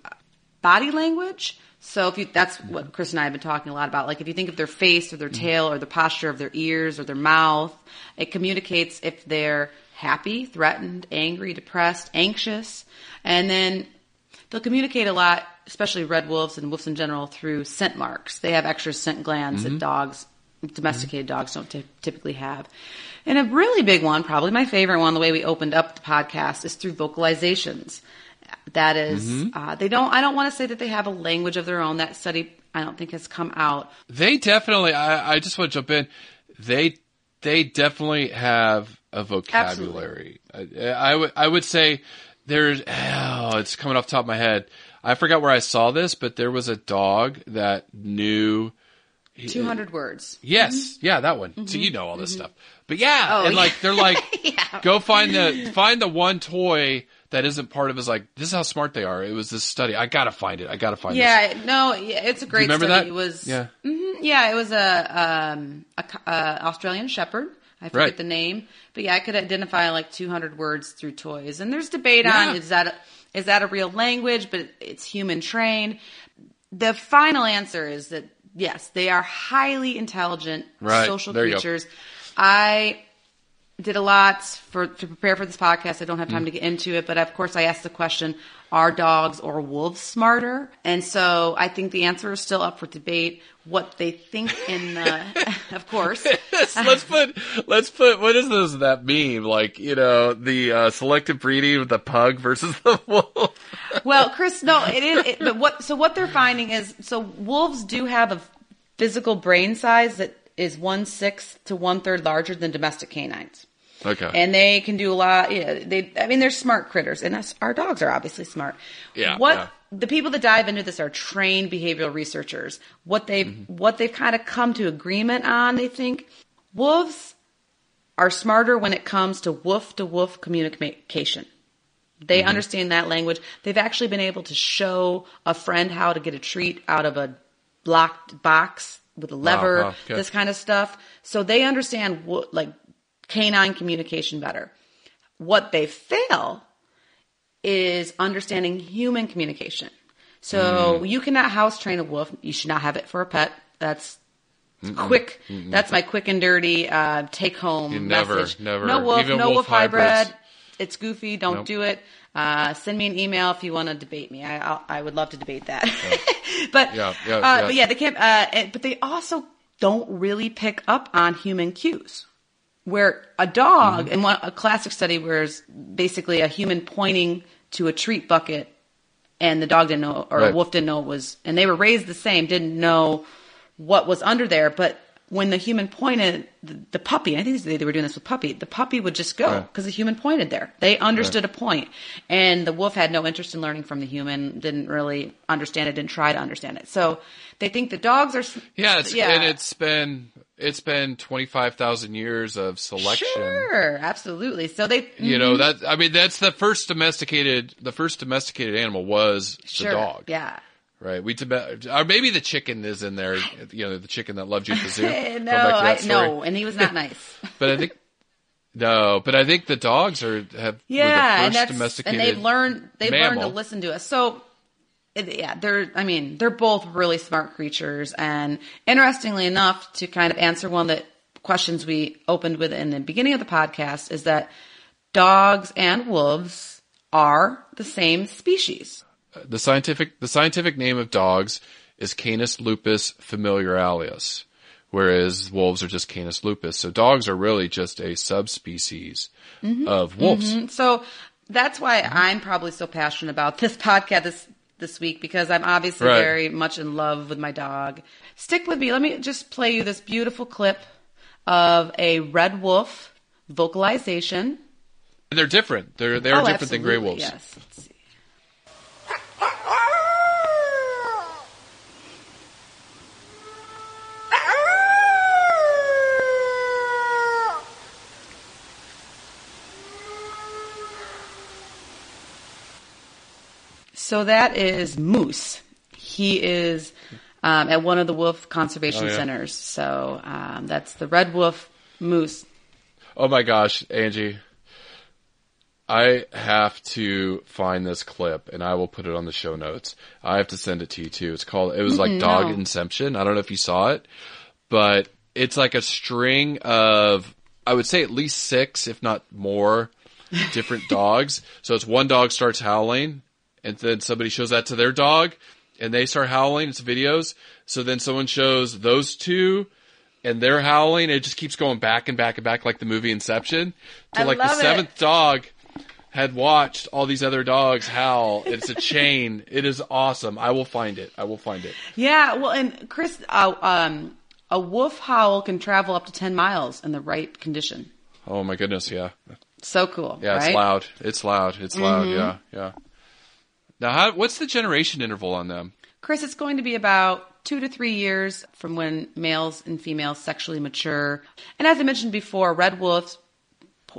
body language. So if you, that's what Chris and I have been talking a lot about. Like if you think of their face or their mm-hmm. tail or the posture of their ears or their mouth, it communicates if they're happy, threatened, angry, depressed, anxious. And then they'll communicate a lot, especially red wolves and wolves in general, through scent marks. They have extra scent glands that mm-hmm. dogs, domesticated dogs mm-hmm. don't ty- typically have. And a really big one, probably my favorite one, the way we opened up the podcast, is through vocalizations. That is, mm-hmm. uh, they don't. I don't want to say that they have a language of their own. That study, I don't think, has come out. They definitely. I, I just want to jump in. They they definitely have a vocabulary. I, I would I would say there's. Oh, it's coming off the top of my head. I forgot where I saw this, but there was a dog that knew. Two hundred words. Yes, mm-hmm. yeah, that one. So you mm-hmm. know all this stuff. But yeah, Oh, and yeah. like they're like, go find the find the one toy that isn't part of his. Like this is how smart they are. It was this study. I gotta find it. I gotta find this. Yeah, no, yeah, it's a great remember study. that? It was, Yeah. mhm, yeah, it was a, um, a, uh Australian Shepherd I forget Right. the name, but yeah, I could identify like 200 words through toys. And there's debate Yeah. on is that a, is that a real language, but it's human trained. The final answer is that yes, they are highly intelligent Right. social There creatures. I did a lot for to prepare for this podcast. I don't have time Mm. to get into it, but of course I asked the question, are dogs or wolves smarter? And so I think the answer is still up for debate. What they think in the, of course. Yes, let's put let's put what is this that meme like you know the uh, selective breeding of the pug versus the wolf. Well, Chris, no, it is. It, but what? So what they're finding is, so wolves do have a physical brain size that is one sixth to one third larger than domestic canines. Okay. and they can do a lot. Yeah, they, I mean, they're smart critters, and us, our dogs are obviously smart. Yeah, What yeah. the people that dive into this are trained behavioral researchers. What they've Mm-hmm. what they've kind of come to agreement on, they think wolves are smarter when it comes to woof to woof communication. They Mm-hmm. understand that language. They've actually been able to show a friend how to get a treat out of a locked box with a lever, wow, this kind of stuff. So they understand what, like canine communication better. What they fail is understanding human communication. So Mm. you cannot house train a wolf. You should not have it for a pet. That's quick. That's my quick and dirty uh, take home never, message. never. No wolf. Even no wolf wolf hybrid. It's goofy. Don't Nope. do it. Uh, send me an email if you want to debate me. I I'll, I would love to debate that. but Yeah, yeah, uh, yeah. but yeah, they can't. Uh, but they also don't really pick up on human cues. Where a dog, Mm-hmm. in one, a classic study, where it's basically a human pointing to a treat bucket, and the dog didn't know, or Right. a wolf didn't know it was, and they were raised the same, didn't know what was under there. But when the human pointed, the, the puppy, I think they were doing this with puppy, the puppy would just go Right. because the human pointed there. They understood a point, and the wolf had no interest in learning from the human, didn't really understand it, didn't try to understand it. So they think the dogs are, s- Yeah, it's, yeah. and it's been it's been twenty five thousand years of selection. Sure, absolutely. So they, You know mm-hmm. that I mean that's the first domesticated the first domesticated animal was sure, the dog. yeah. Right. We or maybe the chicken is in there. You know, the chicken that loved you at the zoo. no, Going back to I, no, and he was not nice. But I think no. But I think the dogs are have yeah, the and that's domesticated. and they've learned they've learned to listen to us. So yeah, they're I mean they're both really smart creatures, and interestingly enough, to kind of answer one of the questions we opened with in the beginning of the podcast is that dogs and wolves are the same species. The scientific the scientific name of dogs is Canis lupus familiaris, whereas wolves are just Canis lupus. So dogs are really just a subspecies Mm-hmm. of wolves. So that's why I'm probably so passionate about this podcast this this week because I'm obviously Right. very much in love with my dog. Stick with me. Let me just play you this beautiful clip of a red wolf vocalization. And they're different. They're they are Oh, different than gray wolves. Yes. So that is Moose. He is um, at one of the wolf conservation Oh, yeah. centers. So um, that's the red wolf moose. Oh my gosh, Angie. I have to find this clip and I will put it on the show notes. I have to send it to you too. It's called, it was like Dog. Inception. I don't know if you saw it, but it's like a string of, I would say at least six, if not more, different dogs. So it's one dog starts howling and then somebody shows that to their dog and they start howling. It's videos. So then someone shows those two and they're howling. It just keeps going back and back and back like the movie Inception. To I like the love it. seventh dog had watched all these other dogs howl. It's a chain. It is awesome. I will find it. I will find it. Yeah, well, and Chris, uh, um, a wolf howl can travel up to 10 miles in the right condition. Oh my goodness. Yeah. So cool. Yeah. It's loud. It's loud. It's loud. Mm-hmm. Yeah. Yeah. Now, how, what's the generation interval on them? Chris, it's going to be about two to three years from when males and females sexually mature. And as I mentioned before, red wolves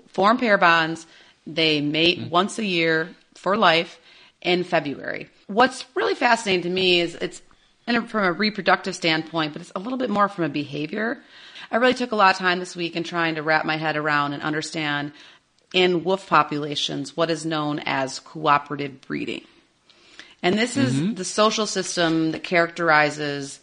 form pair bonds. They mate Mm. once a year for life in February. What's really fascinating to me is it's from a reproductive standpoint, but it's a little bit more from a behavior. I really took a lot of time this week in trying to wrap my head around and understand in wolf populations what is known as cooperative breeding. And this is the social system that characterizes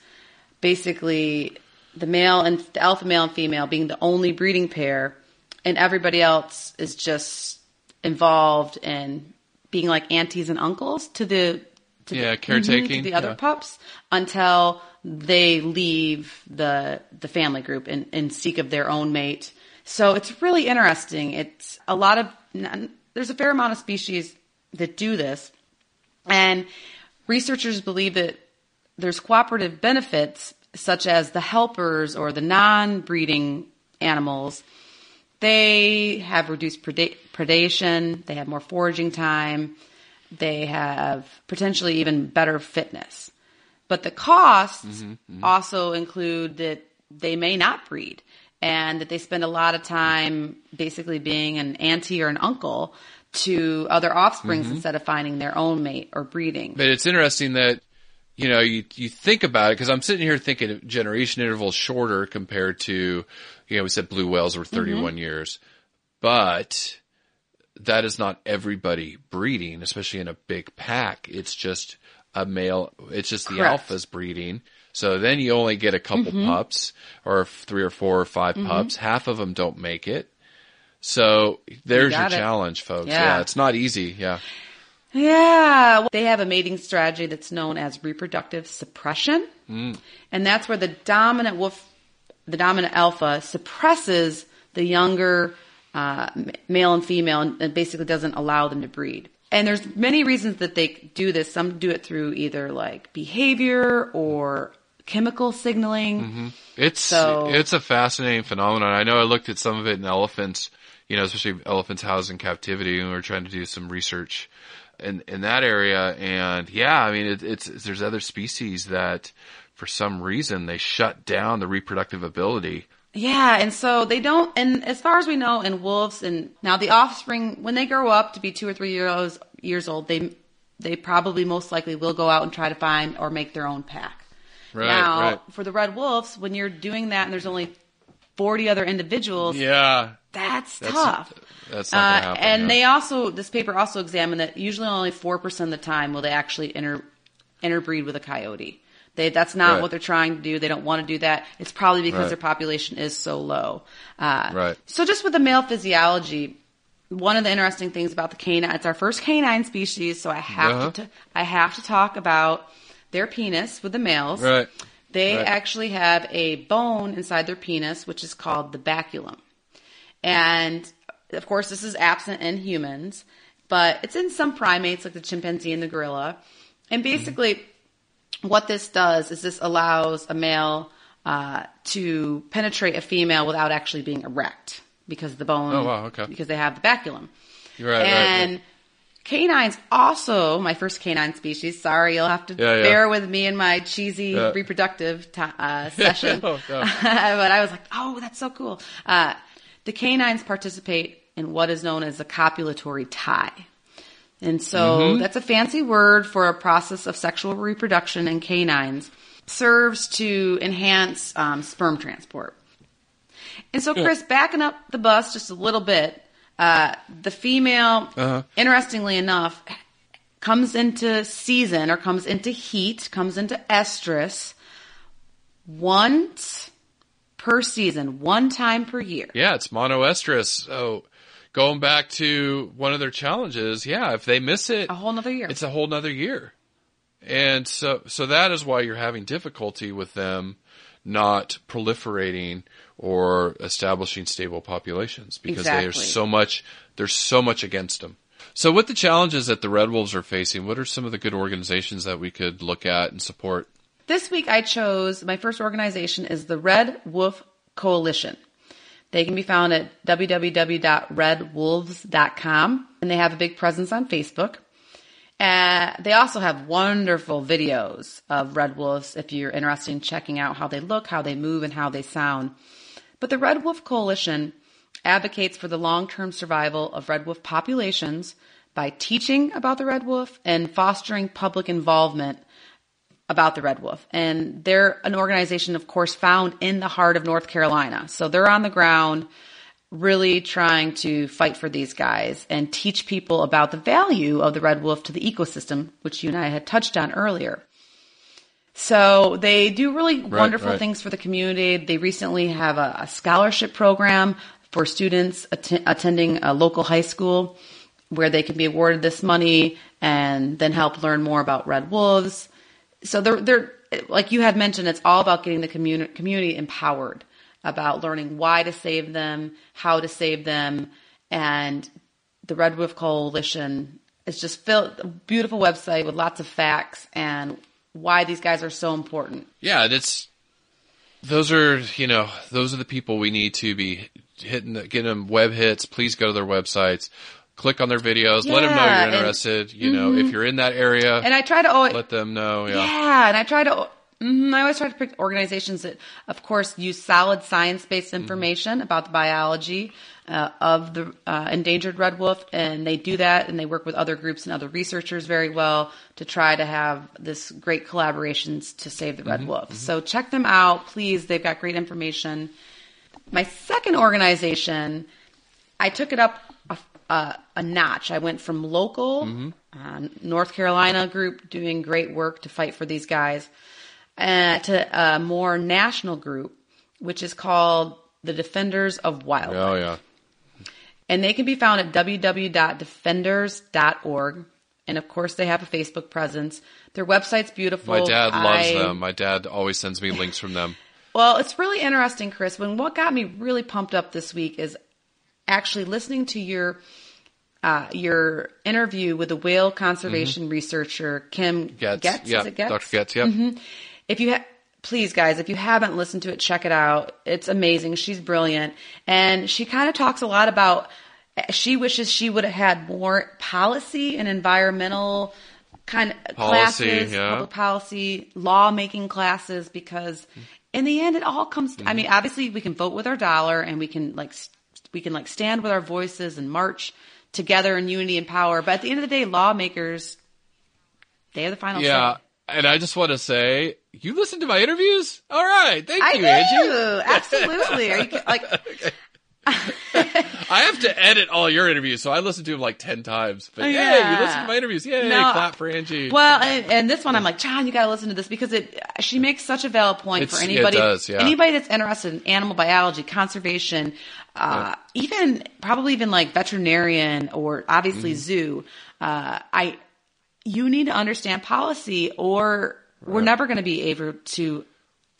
basically the male and the alpha male and female being the only breeding pair, and everybody else is just involved in being like aunties and uncles to the to Yeah, the, caretaking, to the other yeah. pups until they leave the the family group and, and seek of their own mate. So it's really interesting. It's a lot of there's a fair amount of species that do this, and researchers believe that there's cooperative benefits such as the helpers or the non-breeding animals. They have reduced preda- predation. They have more foraging time. They have potentially even better fitness. But the costs mm-hmm, mm-hmm. also include that they may not breed and that they spend a lot of time basically being an auntie or an uncle to other offsprings mm-hmm. instead of finding their own mate or breeding. But it's interesting that you know you you think about it because I'm sitting here thinking of generation intervals shorter compared to you know we said blue whales were 31 Mm-hmm. years, but that is not everybody breeding, especially in a big pack. It's just a male. It's just the alphas breeding. So then you only get a couple Mm-hmm. pups or three or four or 5 pups. Half of them don't make it. So there's your it. challenge, folks. Yeah. yeah, it's not easy. Yeah. Yeah. well, They have a mating strategy that's known as reproductive suppression. Mm. And that's where the dominant wolf, the dominant alpha suppresses the younger uh, male and female and, and basically doesn't allow them to breed. And there's many reasons that they do this. Some do it through either like behavior or chemical signaling. It's So- it's a fascinating phenomenon. I know I looked at some of it in elephants, you know, especially elephants housed in captivity, and we were trying to do some research in in that area. And yeah, I mean, it, it's there's other species that for some reason they shut down the reproductive ability. Yeah, and so they don't. And as far as we know, in wolves, and now the offspring, when they grow up to be two or three years years old, they they probably most likely will go out and try to find or make their own pack. Right, now, right. for the red wolves, when you're doing that, and there's only forty other individuals, Yeah, that's, that's tough. That's not Uh, happen. and yeah. they also, this paper also examined that usually only 4% of the time will they actually inter, interbreed with a coyote. They, that's not Right. what they're trying to do. They don't want to do that. It's probably because Right. their population is so low. Uh, Right. So just with the male physiology, one of the interesting things about the canine, it's our first canine species, so I have Uh-huh. to, I have to talk about their penis with the males. Right. They Right. actually have a bone inside their penis, which is called the baculum. And of course, this is absent in humans, but it's in some primates like the chimpanzee and the gorilla. And basically, what this does is this allows a male uh, to penetrate a female without actually being erect because the bone, Oh, wow, okay. because they have the baculum. You're right, and right. canines also my first canine species. Sorry, you'll have to Yeah, yeah. bear with me in my cheesy Yeah. reproductive ti uh, session. Oh, but I was like, oh, that's so cool. Uh, the canines participate in what is known as a copulatory tie. And so Mm-hmm. that's a fancy word for a process of sexual reproduction in canines. Serves to enhance um, sperm transport. And so, Chris, backing up the bus just a little bit, uh, the female, Uh-huh. interestingly enough, comes into season or comes into heat, comes into estrus once per season, one time per year. Yeah, it's monoestrus. So going back to one of their challenges, yeah, if they miss it, A whole nother year. it's a whole nother year. And so, so that is why you're having difficulty with them not proliferating or establishing stable populations because there's so much, there's so much against them. So with the challenges that the Red Wolves are facing, what are some of the good organizations that we could look at and support? This week I chose my first organization is the Red Wolf Coalition. They can be found at www.redwolves.com and they have a big presence on Facebook. Uh, they also have wonderful videos of red wolves if you're interested in checking out how they look, how they move, and how they sound. But the Red Wolf Coalition advocates for the long term survival of red wolf populations by teaching about the red wolf and fostering public involvement about the Red Wolf. And they're an organization, of course, found in the heart of North Carolina. So they're on the ground really trying to fight for these guys and teach people about the value of the red wolf to the ecosystem, which you and I had touched on earlier. So they do really Right, wonderful right. things for the community. They recently have a, a scholarship program for students atten- attending a local high school where they can be awarded this money and then help learn more about red wolves. So they're, they're, like you had mentioned, it's all about getting the community, community empowered about learning why to save them, how to save them, and the Red Wolf Coalition is just filled, a beautiful website with lots of facts and why these guys are so important. Yeah, it's those are you know those are the people we need to be hitting, the, getting them web hits. Please go to their websites, click on their videos, let them know you're and- mm-hmm. interested. you know, if you're in that area, And I try to always, let them know. Yeah, Yeah, and I try to. mhm, I always try to pick organizations that, of course, use solid science-based Mm-hmm. information about the biology uh, of the uh, endangered red wolf, and they do that, and they work with other groups and other researchers very well to try to have this great collaborations to save the red Mm-hmm. wolf. So check them out, please. They've got great information. My second organization, I took it up a, a, notch. I went from local, uh, North Carolina group doing great work to fight for these guys, uh, to a more national group, which is called the Defenders of Wildlife. oh yeah, And they can be found at www.defenders.org. And of course, they have a Facebook presence. Their website's beautiful. my dad loves I- them. My dad always sends me links from them. well, it's really interesting, Chris. When what got me really pumped up this week is actually listening to your uh, your interview with the whale conservation mm-hmm. researcher Kim Goetz, Goetz. yeah, Is it Goetz? Dr. Goetz, yeah. Mm-hmm. If you ha- please, guys, if you haven't listened to it, check it out. It's amazing. She's brilliant, and she kind of talks a lot about. She wishes she would have had more policy and environmental kind of Policy, classes, yeah. public policy, law making classes, because mm. in the end, it all comes. I mm-hmm. mean, obviously, we can vote with our dollar, and we can like we can like stand with our voices and march together in unity and power. But at the end of the day, lawmakers they have the final Yeah, say. and I just want to say, you listen to my interviews. All right, thank I you, do. Angie. Absolutely. Are you like I have to edit all your interviews, so I listen to them like ten times. But Oh, yeah, yeah. you listen to my interviews. Yay, No. clap for Angie. Well, and, and this one I'm like, John, you got to listen to this because it she makes such a valid point It's- for anybody does, yeah. anybody that's interested in animal biology, conservation, uh, even probably even like veterinarian or obviously Mm-hmm. zoo. Uh, I you need to understand policy or we're never going to be able to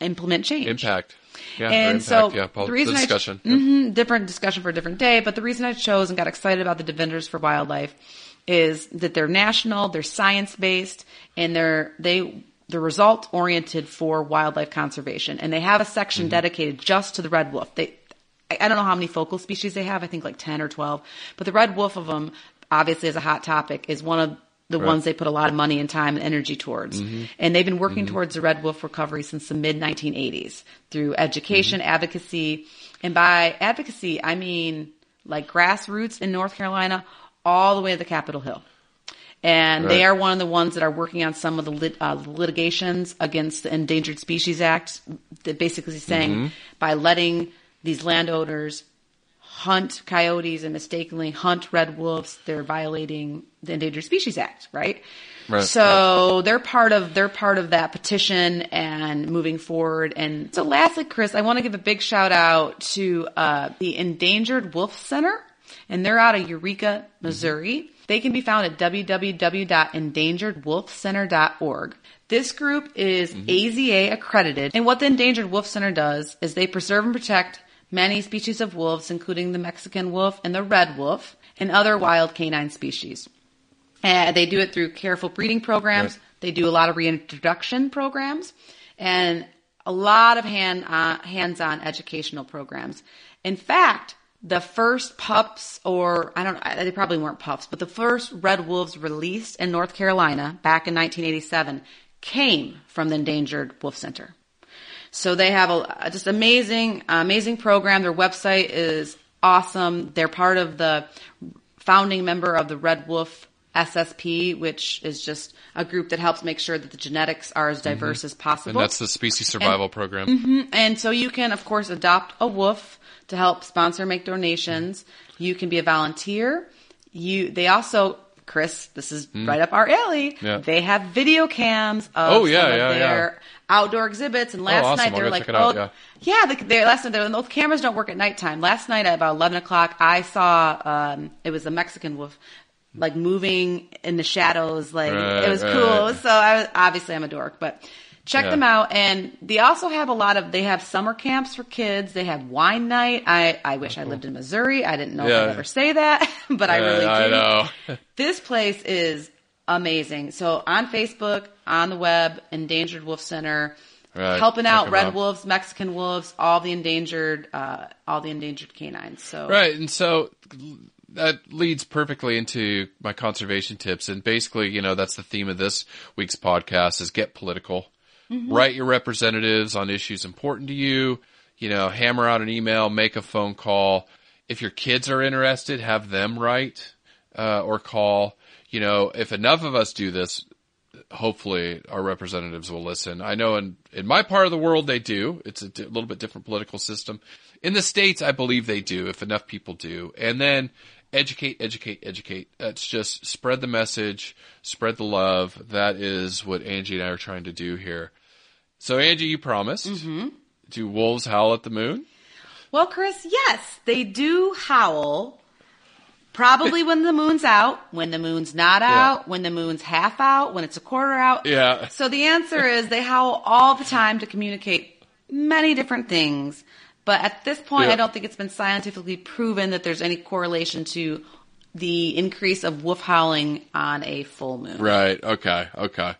implement change. Impact. Yeah, and impact, so yeah, pol- the reason the I- discussion. Mhm, different discussion for a different day. But the reason I chose and got excited about the Defenders for Wildlife is that they're national, they're science based, and they're they they're result oriented for wildlife conservation, and they have a section Mm-hmm. dedicated just to the red wolf. They I don't know how many focal species they have. I think like ten or twelve, but the red wolf of them obviously is a hot topic. Is one of the ones they put a lot of money and time and energy towards. Mm-hmm. And they've been working towards the red wolf recovery since the mid 1980s through education, Mm-hmm. advocacy. And by advocacy, I mean like grassroots in North Carolina all the way to the Capitol Hill. And they are one of the ones that are working on some of the lit, uh, litigations against the Endangered Species Act that basically saying Mm-hmm. by letting these landowners hunt coyotes and mistakenly hunt red wolves, they're violating the Endangered Species Act, right? Right, So they're part of they're part of that petition and moving forward. And so, lastly, Chris, I want to give a big shout out to uh, the Endangered Wolf Center, and they're out of Eureka, Missouri. They can be found at www.endangeredwolfcenter.org. This group is AZA accredited, and what the Endangered Wolf Center does is they preserve and protect many species of wolves, including the Mexican wolf and the red wolf, and other wild canine species. And they do it through careful breeding programs. Right. They do a lot of reintroduction programs and a lot of hand uh, hands-on educational programs. In fact, the first pups, or I don't, know they probably weren't pups, but the first red wolves released in North Carolina back in 1987 came from the Endangered Wolf Center. So they have a, just amazing, amazing program. Their website is awesome. They're part of the founding member of the Red Wolf SSP, which is just a group that helps make sure that the genetics are as diverse as possible. Mm-hmm. And that's the species survival program. And so you can, of course, adopt a wolf to help sponsor make donations. You can be a volunteer. You, they also, Chris, this is right up our alley. Yeah. They have video cams of Oh, yeah, some of yeah, their outdoor exhibits. And last awesome. night they're like, it out, oh, yeah. the, they, last night they were, those cameras don't work at nighttime. Last night at about 11 o'clock, I saw, um, it was a Mexican wolf. Like moving in the shadows, like Right, it was right. cool. So I was obviously I'm a dork, but check Yeah. them out. And they also have a lot of, they have summer camps for kids. They have wine night. I, I wish I lived in Missouri. I didn't know Yeah. I'd ever say that, but I really do. I know. This place is amazing. So on Facebook, on the web, Endangered Wolf Center, Right. helping out red out. wolves, Mexican wolves, all the endangered, uh, all the endangered canines. So Right, and so that leads perfectly into my conservation tips. And basically, you know, that's the theme of this week's podcast is get political. Write your representatives on issues important to you. You know, hammer out an email, make a phone call. If your kids are interested, have them write uh, or call. You know, if enough of us do this, hopefully our representatives will listen. I know in, in my part of the world they do. It's a di- little bit different political system. In the States, I believe they do, if enough people do. And then educate, educate, educate. That's just spread the message, spread the love. That is what Angie and I are trying to do here. So Angie, you promised. Mm-hmm. Do wolves howl at the moon? Well, Chris, yes, they do howl. Probably when the moon's out, when the moon's not out, when the moon's half out, when it's a quarter out. Yeah. So the answer is they howl all the time to communicate many different things. But at this point, Yeah. I don't think it's been scientifically proven that there's any correlation to the increase of wolf howling on a full moon. Right. Okay. Okay.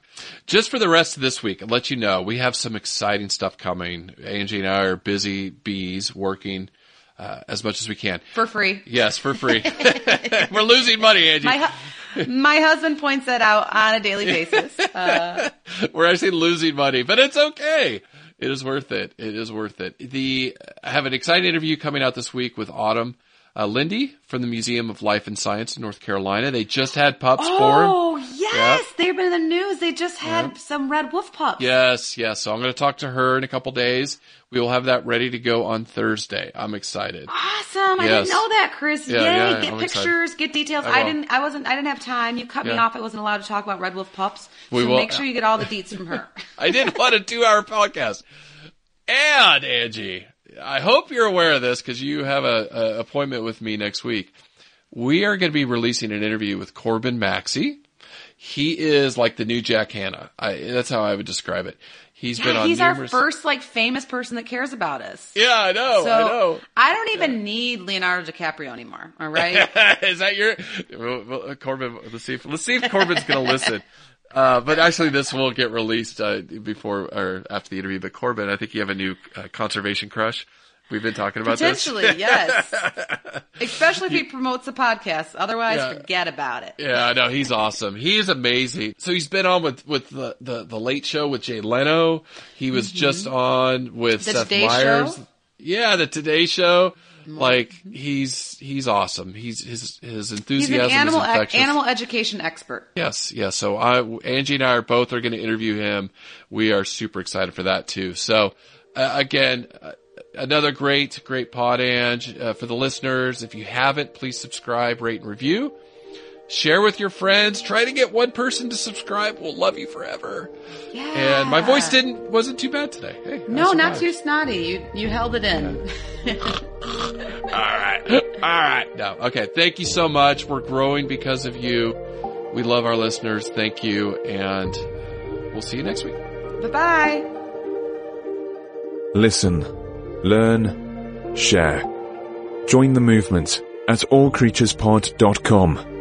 Just for the rest of this week, I'll let you know we have some exciting stuff coming. Angie and I are busy bees working uh, as much as we can. For free. Yes, for free. We're losing money, Angie. My, hu- my husband points that out on a daily basis. Uh, We're actually losing money, but it's okay. It is worth it. It is worth it. The I have an exciting interview coming out this week with Autumn uh, Lindy from the Museum of Life and Science in North Carolina. They just had pups born. Oh, yes. They've been in the news. They just had some red wolf pups. Yes, yes. So I'm going to talk to her in a couple days. We will have that ready to go on Thursday. I'm excited. Awesome. I didn't know that, Chris. Yeah, Yay. yeah, get I'm pictures, get details. I I, didn't I wasn't I didn't have time. You cut me off. I wasn't allowed to talk about red wolf pups. We will- make sure you get all the deets from her. I didn't want a two hour podcast. And Angie, I hope you're aware of this because you have a, a appointment with me next week. We are going to be releasing an interview with Corbin Maxey. He is like the new Jack Hanna. I, that's how I would describe it. He's been on he's our first like famous person that cares about us. yeah, I know. so I know. I don't even need Leonardo DiCaprio anymore. All right. Is that your Corbin? Let's see. If, let's see if Corbin's going to listen. Uh, but actually, this will get released uh, before or after the interview. But Corbin, I think you have a new uh, conservation crush. We've been talking about Potentially, this. yes. Especially if he promotes the podcast. Otherwise, Yeah. forget about it. Yeah, no, he's awesome. He is amazing. So he's been on with with the the, the Late Show with Jay Leno. He was just on with Mm-hmm. The Seth Today Meyers. Show? Yeah, the Today Show. Like he's he's awesome. He's his his He's an enthusiasm animal is ec- infectious. animal education expert. Yes, yes. So I, Angie and I are both are going to interview him. We are super excited for that too. So uh, again, uh, another great, great pod, Ange. Uh, for the listeners, if you haven't, please subscribe, rate, and review. Share with your friends. Try to get one person to subscribe. We'll love you forever. Yeah. And my voice didn't wasn't too bad today. Hey, No, not too snotty. You you held it in. All right. All right. No. Okay. Thank you so much. We're growing because of you. We love our listeners. Thank you. And we'll see you next week. bye bye. Listen, learn, share. Join the movement at allcreaturespod.com.